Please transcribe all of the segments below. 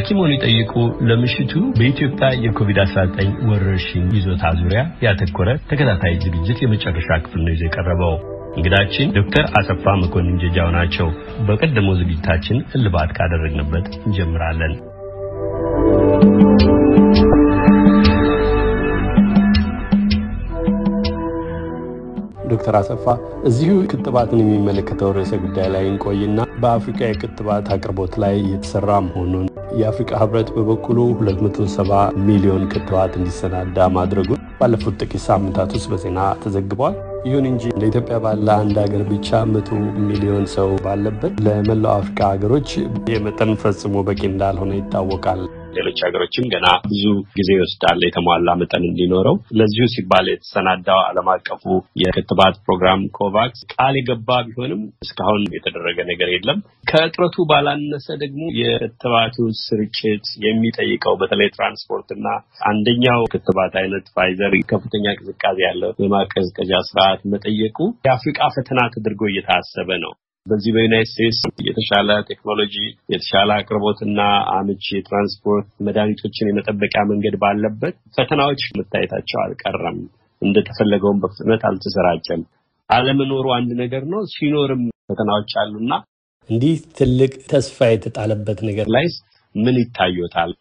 ሐኪሙን ይጠይቁ ለምሽቱ በኢትዮጵያ የኮቪድ-19 ወረርሽኝ ይዞታ ዙሪያ ያተኮረ ተከታታይ ዝግጅት የመጨረሻ ክፍል ነው ይዞ የቀረበው። እንግዳችን ዶክተር አሰፋ መኮንን ጀጃው ናቸው። በቀደመው ዝግጅታችን እልባት ካደረግንበት እንጀምራለን። ዶክተር አሰፋ እዚሁ ክትባትን የሚመለከተው ርዕሰ ጉዳይ ላይ እንቆይና በአፍሪካ የክትባት አቅርቦት ላይ የተሰራ መሆኑን የአፍሪካ ህብረት በበኩሉ 270 ሚሊዮን ክትባት እንዲሰናዳ ማድረጉን ባለፉት ጥቂት ሳምንታት ውስጥ በዜና ተዘግቧል። ይሁን እንጂ እንደ ኢትዮጵያ ባለ አንድ ሀገር ብቻ መቶ ሚሊዮን ሰው ባለበት ለመላው አፍሪካ ሀገሮች የመጠን ፈጽሞ በቂ እንዳልሆነ ይታወቃል። ሌሎች ሀገሮችም ገና ብዙ ጊዜ ይወስዳል የተሟላ መጠን እንዲኖረው። ለዚሁ ሲባል የተሰናዳው ዓለም አቀፉ የክትባት ፕሮግራም ኮቫክስ ቃል የገባ ቢሆንም እስካሁን የተደረገ ነገር የለም። ከእጥረቱ ባላነሰ ደግሞ የክትባቱ ስርጭት የሚጠይቀው በተለይ ትራንስፖርት እና አንደኛው ክትባት አይነት ፋይዘር ከፍተኛ ቅዝቃዜ ያለው የማቀዝቀዣ ስርዓት መጠየቁ የአፍሪቃ ፈተና ተደርጎ እየታሰበ ነው። በዚህ በዩናይት ስቴትስ የተሻለ ቴክኖሎጂ የተሻለ አቅርቦትና አመቺ የትራንስፖርት መድኃኒቶችን የመጠበቂያ መንገድ ባለበት ፈተናዎች መታየታቸው አልቀረም። እንደተፈለገው በፍጥነት አልተሰራጨም። አለመኖሩ አንድ ነገር ነው። ሲኖርም ፈተናዎች አሉና እንዲህ ትልቅ ተስፋ የተጣለበት ነገር ላይስ ምን ይታዩታል?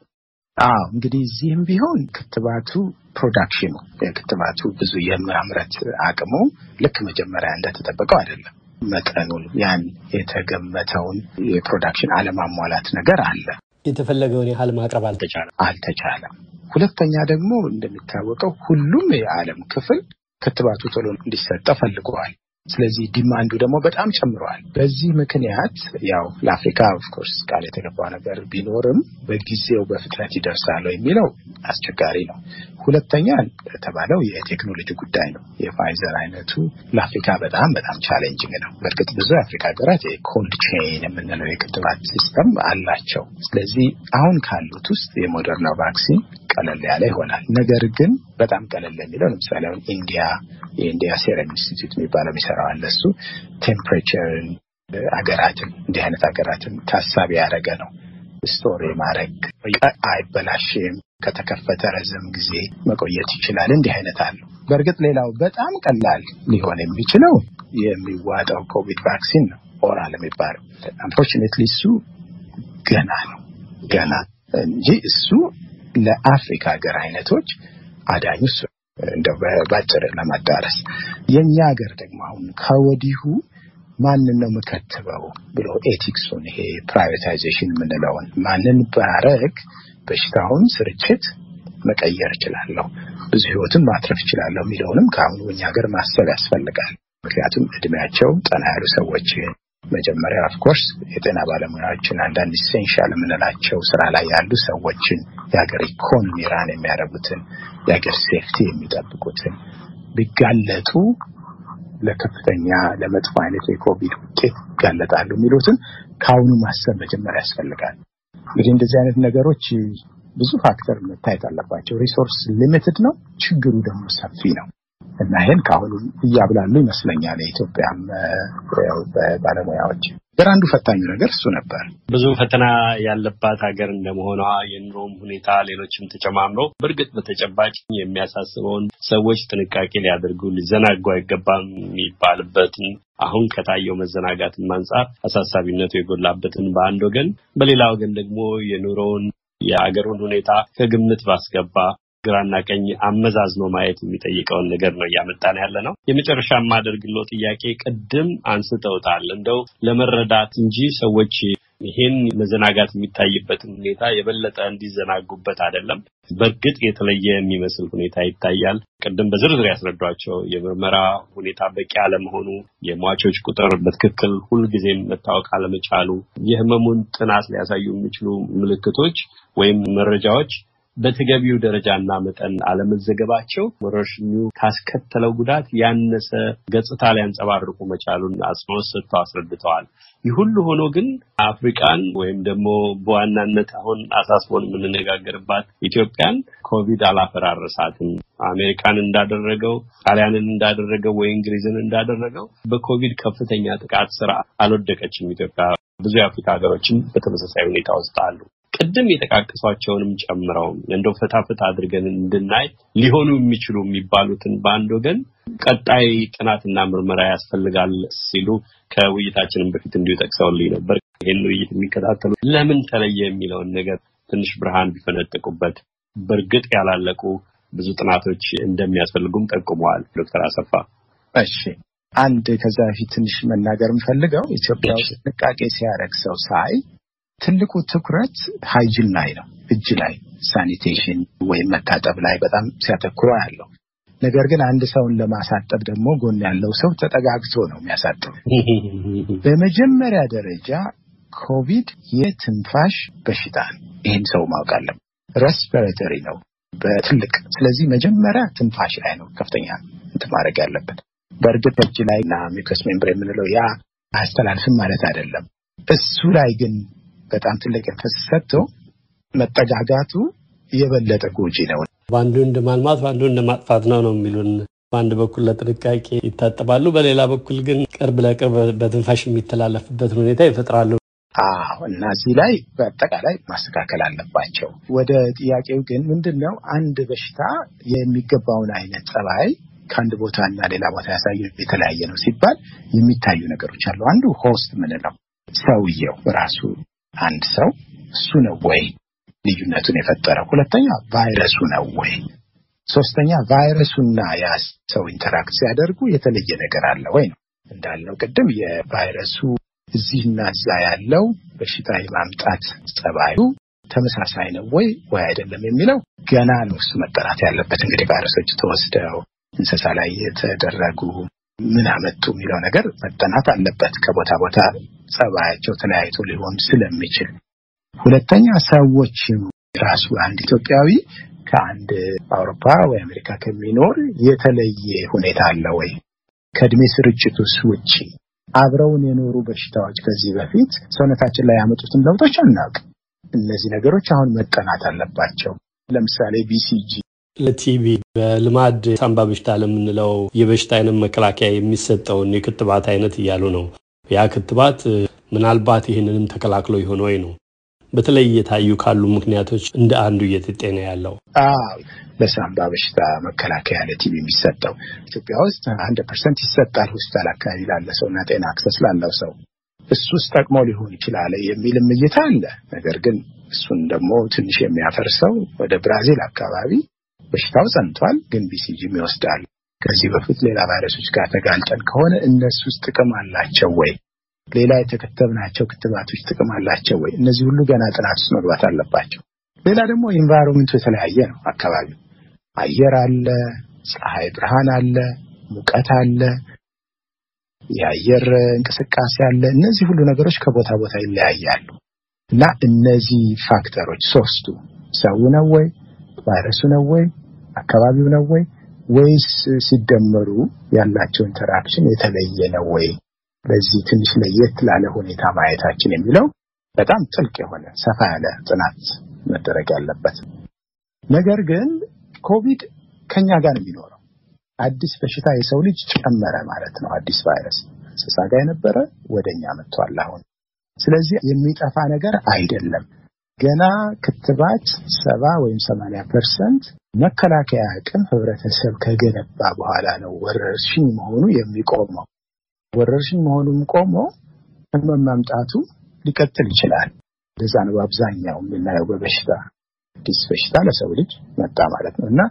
አዎ እንግዲህ እዚህም ቢሆን ክትባቱ production ኑ የክትባቱ ብዙ የማምረት አቅሙ ልክ መጀመሪያ እንደተጠበቀው አይደለም። መጠኑን ያን የተገመተውን የ production አለማሟላት ነገር አለ። የተፈለገውን ያህል ማቅረብ አልተቻለም አልተቻለም። ሁለተኛ ደግሞ እንደሚታወቀው ሁሉም የዓለም ክፍል ክትባቱ ቶሎ እንዲሰጠ ፈልገዋል። ስለዚህ demand ዱ ደግሞ በጣም ጨምረዋል። በዚህ ምክንያት ያው ለአፍሪካ of course ቃል የተገባው ነገር ቢኖርም በጊዜው በፍጥነት ይደርሳል የሚለው አስቸጋሪ ነው። ሁለተኛ የተባለው የቴክኖሎጂ ጉዳይ ነው። የፋይዘር አይነቱ ለአፍሪካ በጣም በጣም challenging ነው። በእርግጥ ብዙ የአፍሪካ ሀገራት የ cold chain የምንለው የክትባት system አላቸው። ስለዚህ አሁን ካሉት ውስጥ የሞደርና vaccine ቀለል ያለ ይሆናል። ነገር ግን በጣም ቀለል የሚለው ለምሳሌ አሁን ኢንዲያ የኢንዲያ Serum Institute የሚባለው የሚሰራው አለ። እሱ temperature ን አገራትን እንዲህ አይነት ሀገራትን ታሳቢ ያደረገ ነው። store የማድረግ አይበላሽም፣ ከተከፈተ ረዘም ጊዜ መቆየት ይችላል። እንዲህ አይነት አሉ። በእርግጥ ሌላው በጣም ቀላል ሊሆን የሚችለው የሚዋጠው ኮቪድ vaccine ነው፣ oral የሚባለው unfortunately እሱ ገና ነው ገና እንጂ እሱ ለአፍሪካ ሀገር አይነቶች አዳኙ እሱ እንደው ባጭር ለማዳረስ የእኛ ሀገር ደግሞ አሁን ከወዲሁ ማንን ነው የምከትበው ብሎ ethics ኡን ይሄ prioritization የምንለውን ማንን ባረግ በሽታውን ስርጭት መቀየር እችላለሁ፣ ብዙ ህይወትን ማትረፍ እችላለሁ የሚለውንም ከአሁኑ እኛ ሀገር ማሰብ ያስፈልጋል። ምክንያቱም እድሜያቸው ጠና ያሉ ሰዎችን መጀመሪያ of course የጤና ባለሙያዎችን አንዳንድ essential የምንላቸው ስራ ላይ ያሉ ሰዎችን የሀገር ኢኮኖሚ run የሚያደርጉትን የሀገር safety የሚጠብቁትን ቢጋለጡ ለከፍተኛ ለመጥፎ አይነት የኮቪድ ውጤት ይጋለጣሉ የሚሉትን ከአሁኑ ማሰብ መጀመሪያ ያስፈልጋል። እንግዲህ እንደዚህ አይነት ነገሮች ብዙ factor መታየት አለባቸው። resource limited ነው፣ ችግሩ ደግሞ ሰፊ ነው እና ይህን ከአሁኑ እያብላሉ ይመስለኛል የኢትዮጵያም ባለሙያዎች ግን አንዱ ፈታኙ ነገር እሱ ነበር። ብዙ ፈተና ያለባት ሀገር እንደመሆኗ የኑሮም ሁኔታ ሌሎችም ተጨማምሮ በእርግጥ በተጨባጭ የሚያሳስበውን ሰዎች ጥንቃቄ ሊያደርጉ ሊዘናጉ አይገባም የሚባልበትን አሁን ከታየው መዘናጋትን አንጻር አሳሳቢነቱ የጎላበትን በአንድ ወገን፣ በሌላ ወገን ደግሞ የኑሮውን የአገሩን ሁኔታ ከግምት ባስገባ ግራና ቀኝ አመዛዝኖ ማየት የሚጠይቀውን ነገር ነው እያመጣን ያለ ነው። የመጨረሻ የማደርግለው ጥያቄ ቅድም አንስተውታል፣ እንደው ለመረዳት እንጂ ሰዎች ይሄን መዘናጋት የሚታይበትን ሁኔታ የበለጠ እንዲዘናጉበት አይደለም። በእርግጥ የተለየ የሚመስል ሁኔታ ይታያል። ቅድም በዝርዝር ያስረዷቸው የምርመራ ሁኔታ በቂ አለመሆኑ፣ የሟቾች ቁጥር በትክክል ሁልጊዜም መታወቅ አለመቻሉ፣ የህመሙን ጥናት ሊያሳዩ የሚችሉ ምልክቶች ወይም መረጃዎች በተገቢው ደረጃና መጠን አለመዘገባቸው ወረርሽኙ ካስከተለው ጉዳት ያነሰ ገጽታ ሊያንጸባርቁ መቻሉን አጽንኦት ሰጥተው አስረድተዋል። ይህ ሁሉ ሆኖ ግን አፍሪቃን ወይም ደግሞ በዋናነት አሁን አሳስቦን የምንነጋገርባት ኢትዮጵያን ኮቪድ አላፈራረሳትም። አሜሪካን እንዳደረገው፣ ጣሊያንን እንዳደረገው ወይ እንግሊዝን እንዳደረገው በኮቪድ ከፍተኛ ጥቃት ስራ አልወደቀችም ኢትዮጵያ። ብዙ የአፍሪካ ሀገሮችም በተመሳሳይ ሁኔታ ውስጥ አሉ። ቅድም የጠቃቀሷቸውንም ጨምረው እንደው ፈታፈት አድርገን እንድናይ ሊሆኑ የሚችሉ የሚባሉትን በአንድ ወገን ቀጣይ ጥናትና ምርመራ ያስፈልጋል ሲሉ ከውይይታችንም በፊት እንዲሁ ጠቅሰውልኝ ነበር። ይህን ውይይት የሚከታተሉ ለምን ተለየ የሚለውን ነገር ትንሽ ብርሃን ቢፈነጥቁበት። በእርግጥ ያላለቁ ብዙ ጥናቶች እንደሚያስፈልጉም ጠቁመዋል ዶክተር አሰፋ። እሺ አንድ ከዛ በፊት ትንሽ መናገር የምፈልገው ኢትዮጵያ ውስጥ ጥንቃቄ ሲያደርግ ሰው ሳይ ትልቁ ትኩረት hygiene ላይ ነው፣ እጅ ላይ sanitation ወይም መታጠብ ላይ በጣም ሲያተኩር ያለው። ነገር ግን አንድ ሰውን ለማሳጠብ ደግሞ ጎን ያለው ሰው ተጠጋግቶ ነው የሚያሳጥብ። በመጀመሪያ ደረጃ ኮቪድ የትንፋሽ በሽታ ነው። ይህን ሰው ማወቅ አለበት። respiratory ነው በትልቅ ስለዚህ መጀመሪያ ትንፋሽ ላይ ነው ከፍተኛ እንትን ማድረግ ያለበት። በእርግጥ እጅ ላይ እና mucous membrane የምንለው ያ አያስተላልፍም ማለት አይደለም። እሱ ላይ ግን በጣም ትልቅ emphasis ሰጥቶ መጠጋጋቱ የበለጠ ጎጂ ነው። በአንዱ እንደ ማልማት በአንዱ እንደ ማጥፋት ነው ነው የሚሉን። በአንድ በኩል ለጥንቃቄ ይታጠባሉ፣ በሌላ በኩል ግን ቅርብ ለቅርብ በትንፋሽ የሚተላለፍበትን ሁኔታ ይፈጥራሉ። አዎ እና እዚህ ላይ በአጠቃላይ ማስተካከል አለባቸው። ወደ ጥያቄው ግን ምንድን ነው አንድ በሽታ የሚገባውን አይነት ጸባይ ከአንድ ቦታ እና ሌላ ቦታ ያሳየ የተለያየ ነው ሲባል የሚታዩ ነገሮች አሉ። አንዱ host ምንለው ሰውየው ራሱ አንድ ሰው እሱ ነው ወይ ልዩነቱን የፈጠረው? ሁለተኛ ቫይረሱ ነው ወይ? ሶስተኛ ቫይረሱና ያ ሰው interact ሲያደርጉ የተለየ ነገር አለ ወይ ነው። እንዳልነው ቅድም የቫይረሱ እዚህና እዛ ያለው በሽታ የማምጣት ጸባዩ ተመሳሳይ ነው ወይ ወይ አይደለም የሚለው ገና ነው እሱ መጠናት ያለበት። እንግዲህ ቫይረሶች ተወስደው እንስሳ ላይ የተደረጉ ምን አመጡ የሚለው ነገር መጠናት አለበት። ከቦታ ቦታ ጸባያቸው ተለያይቶ ሊሆን ስለሚችል፣ ሁለተኛ ሰዎች ራሱ አንድ ኢትዮጵያዊ ከአንድ አውሮፓ ወይ አሜሪካ ከሚኖር የተለየ ሁኔታ አለ ወይ? ከእድሜ ስርጭቱስ ውጭ አብረውን የኖሩ በሽታዎች ከዚህ በፊት ሰውነታችን ላይ ያመጡትን ለውጦች አናውቅ። እነዚህ ነገሮች አሁን መጠናት አለባቸው። ለምሳሌ ቢሲጂ ለቲቪ በልማድ ሳምባ በሽታ ለምንለው የበሽታ አይነት መከላከያ የሚሰጠውን የክትባት አይነት እያሉ ነው። ያ ክትባት ምናልባት ይህንንም ተከላክሎ የሆነ ወይ ነው። በተለይ እየታዩ ካሉ ምክንያቶች እንደ አንዱ እየተጤነ ያለው ለሳምባ በሽታ መከላከያ ለ TB የሚሰጠው ኢትዮጵያ ውስጥ አንድ percent ይሰጣል ሆስፒታል አካባቢ ላለ ሰው እና ጤና access ላለው ሰው እሱ ውስጥ ጠቅሞ ሊሆን ይችላል የሚልም እይታ አለ። ነገር ግን እሱን ደግሞ ትንሽ የሚያፈርሰው ወደ ብራዚል አካባቢ በሽታው ጸንቷል፣ ግን BCG ም ይወስዳል። ከዚህ በፊት ሌላ ቫይረሶች ጋር ተጋልጠን ከሆነ እነሱ ውስጥ ጥቅም አላቸው ወይ? ሌላ የተከተብናቸው ክትባቶች ጥቅም አላቸው ወይ? እነዚህ ሁሉ ገና ጥናት ውስጥ መግባት አለባቸው። ሌላ ደግሞ environment ኡ የተለያየ ነው። አካባቢው አየር አለ፣ ፀሐይ ብርሃን አለ፣ ሙቀት አለ፣ የአየር እንቅስቃሴ አለ። እነዚህ ሁሉ ነገሮች ከቦታ ቦታ ይለያያሉ እና እነዚህ factor ኦች ሶስቱ ሰው ነው ወይ ቫይረሱ ነው ወይ አካባቢው ነው ወይ ወይስ ሲደመሩ ያላቸው interaction የተለየ ነው ወይ? በዚህ ትንሽ ለየት ላለ ሁኔታ ማየታችን የሚለው በጣም ጥልቅ የሆነ ሰፋ ያለ ጥናት መደረግ ያለበት። ነገር ግን ኮቪድ ከኛ ጋር የሚኖረው። አዲስ በሽታ የሰው ልጅ ጨመረ ማለት ነው። አዲስ ቫይረስ እንስሳ ጋር የነበረ ወደኛ መጥቷል አሁን። ስለዚህ የሚጠፋ ነገር አይደለም። ገና ክትባት ሰባ ወይም ሰማንያ percent መከላከያ አቅም ህብረተሰብ ከገነባ በኋላ ነው ወረርሽኝ መሆኑ የሚቆመው። ወረርሽኝ መሆኑም ቆሞ ህመም ማምጣቱ ሊቀጥል ይችላል። እንደዛ ነው በአብዛኛው የምናየው በበሽታ አዲስ በሽታ ለሰው ልጅ መጣ ማለት ነው እና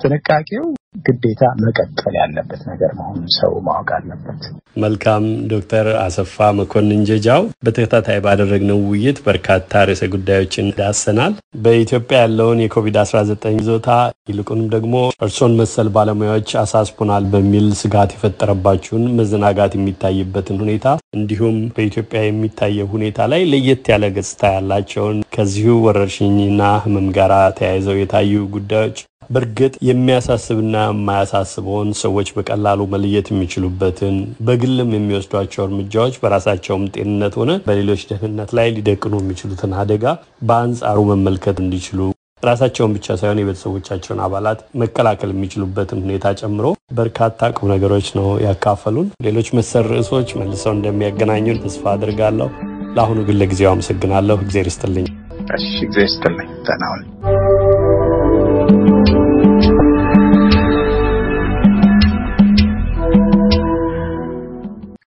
ጥንቃቄው ግዴታ መቀጠል ያለበት ነገር መሆኑን ሰው ማወቅ አለበት። መልካም ዶክተር አሰፋ መኮንን ጀጃው በተከታታይ ባደረግነው ውይይት በርካታ ርዕሰ ጉዳዮችን ዳሰናል። በኢትዮጵያ ያለውን የኮቪድ-19 ይዞታ ይልቁንም ደግሞ እርሶን መሰል ባለሙያዎች አሳስቦናል በሚል ስጋት የፈጠረባችሁን መዘናጋት የሚታይበትን ሁኔታ እንዲሁም በኢትዮጵያ የሚታየው ሁኔታ ላይ ለየት ያለ ገጽታ ያላቸውን ከዚሁ ወረርሽኝና ህመም ጋር ተያይዘው የታዩ ጉዳዮች በእርግጥ የሚያሳስብና የማያሳስበውን ሰዎች በቀላሉ መለየት የሚችሉበትን በግልም የሚወስዷቸው እርምጃዎች በራሳቸውም ጤንነት ሆነ በሌሎች ደህንነት ላይ ሊደቅኑ የሚችሉትን አደጋ በአንጻሩ መመልከት እንዲችሉ ራሳቸውን ብቻ ሳይሆን የቤተሰቦቻቸውን አባላት መከላከል የሚችሉበትን ሁኔታ ጨምሮ በርካታ ቁም ነገሮች ነው ያካፈሉን። ሌሎች መሰል ርዕሶች መልሰው እንደሚያገናኙን ተስፋ አድርጋለሁ። ለአሁኑ ግን ለጊዜው አመሰግናለሁ። እግዜር ይስጥልኝ። እሺ ጊዜ ስትልኝ Thank you.